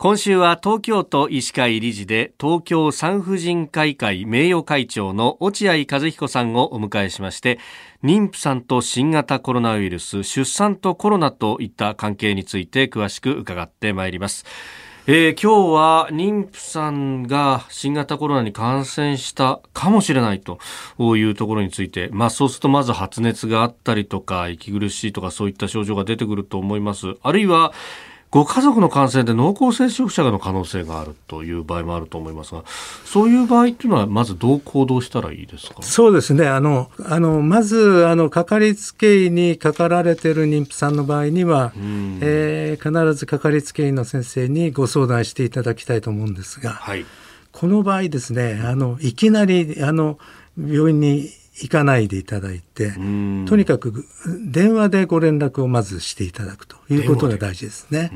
今週は東京都医師会理事で東京産婦人科医会名誉会長の落合和彦さんをお迎えしまして妊婦さんと新型コロナウイルス出産とコロナといった関係について詳しく伺ってまいります。えー、今日は妊婦さんが新型コロナに感染したかもしれないというところについて、まあそうするとまず発熱があったりとか、息苦しいとかそういった症状が出てくると思います。あるいは、ご家族の感染で濃厚接触者の可能性があるという場合もあると思いますが、そういう場合っていうのは、まずどう行動したらいいですか？そうですね、あのあのまずあの、かかりつけ医にかかられている妊婦さんの場合には、えー、必ずかかりつけ医の先生にご相談していただきたいと思うんですが、はい、この場合ですね、あのいきなりあの病院に行かないでいただいて、とにかく電話でご連絡をまずしていただくということが大事ですね。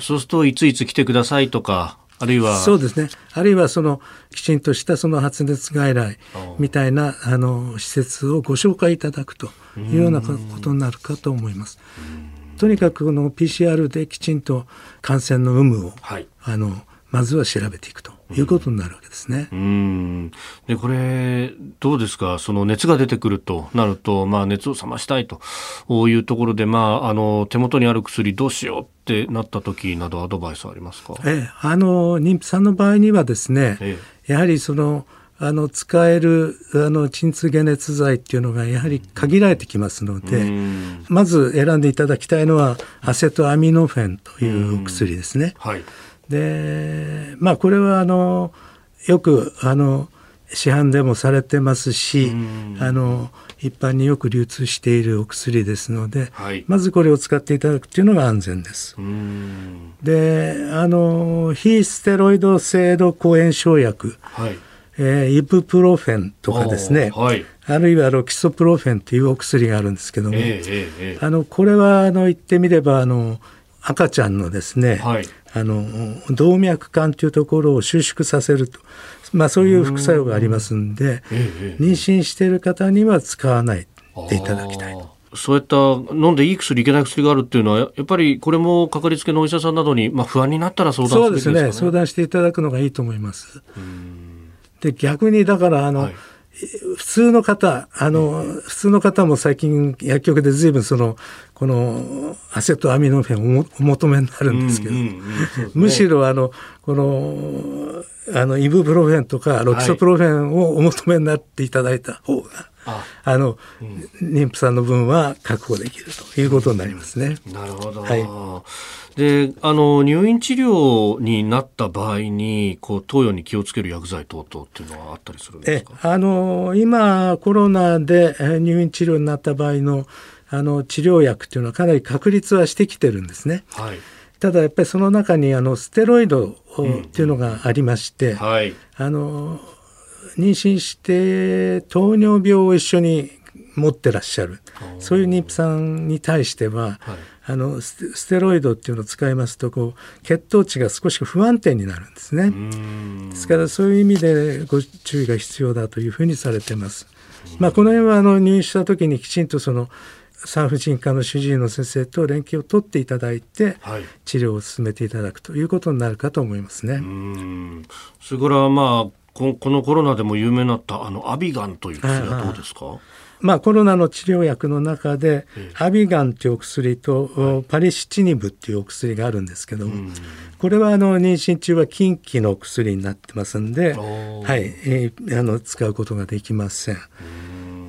そうするといついつ来てくださいとか、あるいは。そうですね。あるいはそのきちんとしたその発熱外来みたいなあの施設をご紹介いただくというようなことになるかと思います。とにかくこの PCR できちんと感染の有無を、はい、あのまずは調べていくということになるわけですね。うん、でこれどうですか？その熱が出てくるとなると、まあ、熱を冷ましたいというところで、まあ、あの手元にある薬どうしようってなった時などアドバイスありますか、ええ、あの妊婦さんの場合にはですね、ええ、やはりそのあの使えるあの鎮痛解熱剤っていうのがやはり限られてきますので、まず選んでいただきたいのはアセトアミノフェンというお薬ですね。はいでまあこれはあのよくあの市販でもされてますし、あの一般によく流通しているお薬ですので、はい、まずこれを使っていただくというのが安全です。であの非ステロイド性度抗炎症薬、はい。えー、イブプロフェンとかですね、はい、あるいはロキソプロフェンというお薬があるんですけども、えーえー、あのこれはあの言ってみればあの赤ちゃんのですね、はい、あの動脈管というところを収縮させると、まあ、そういう副作用がありますんで、妊娠している方には使わないでいただきたいと。そういった飲んでいい薬、いけない薬があるっていうのは、やっぱりこれもかかりつけのお医者さんなどに、まあ、不安になったら相談するべきですか、ね、そうですね、相談していただくのがいいと思います。で逆にだからあの、はい普通の方、あの、普通の方も最近薬局で随分その、このアセトアミノフェンをお求めになるんですけど、むしろあの、この、あの、イブプロフェンとかロキソプロフェンをお求めになっていただいた方が、はい、あ。の、うん、妊婦さんの分は確保できるということになりますね。なるほど。はい。であの入院治療になった場合にこう投与に気をつける薬剤等々っていうのはあったりするんですか？あの今コロナで入院治療になった場合のあの治療薬っていうのはかなり確立はしてきてるんですね。はい、ただやっぱりその中にあのステロイドっていうのがありまして、うんうんはい、あの妊娠して糖尿病を一緒に持ってらっしゃる。そういう妊婦さんに対しては、はい、あのステロイドっていうのを使いますとこう血糖値が少し不安定になるんですね。ですからそういう意味でご注意が必要だというふうにされてます。まあ、この辺はあの入院した時にきちんとその産婦人科の主治医の先生と連携を取っていただいて、はい、治療を進めていただくということになるかと思いますね。それからまあこのコロナでも有名になったあのアビガンという薬はどうですか、まあ、コロナの治療薬の中で、アビガンというお薬と、パリシチニブっていうお薬があるんですけども、これはあの妊娠中は禁忌の薬になってますんで、はい。えー、あの使うことができません。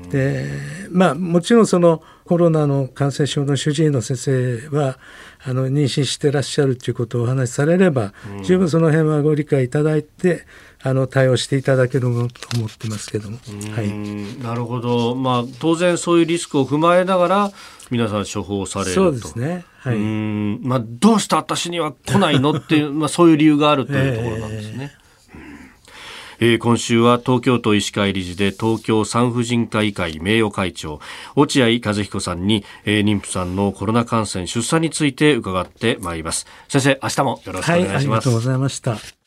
でまあもちろんそのコロナの感染症の主治医の先生はあの妊娠してらっしゃるということをお話しされれば、十分その辺はご理解いただいてあの対応していただけるものと思ってますけども。はい、なるほど、まあ、当然そういうリスクを踏まえながら皆さん処方されると。そうですね、はい。まあ、どうして私には来ないのっていう、まあ、そういう理由があるというところなんですね。えー、今週は東京都医師会理事で東京産婦人科医会名誉会長落合和彦さんに、えー、妊婦さんのコロナ感染出産について伺ってまいります。先生明日もよろしくお願いします、はい、ありがとうございました。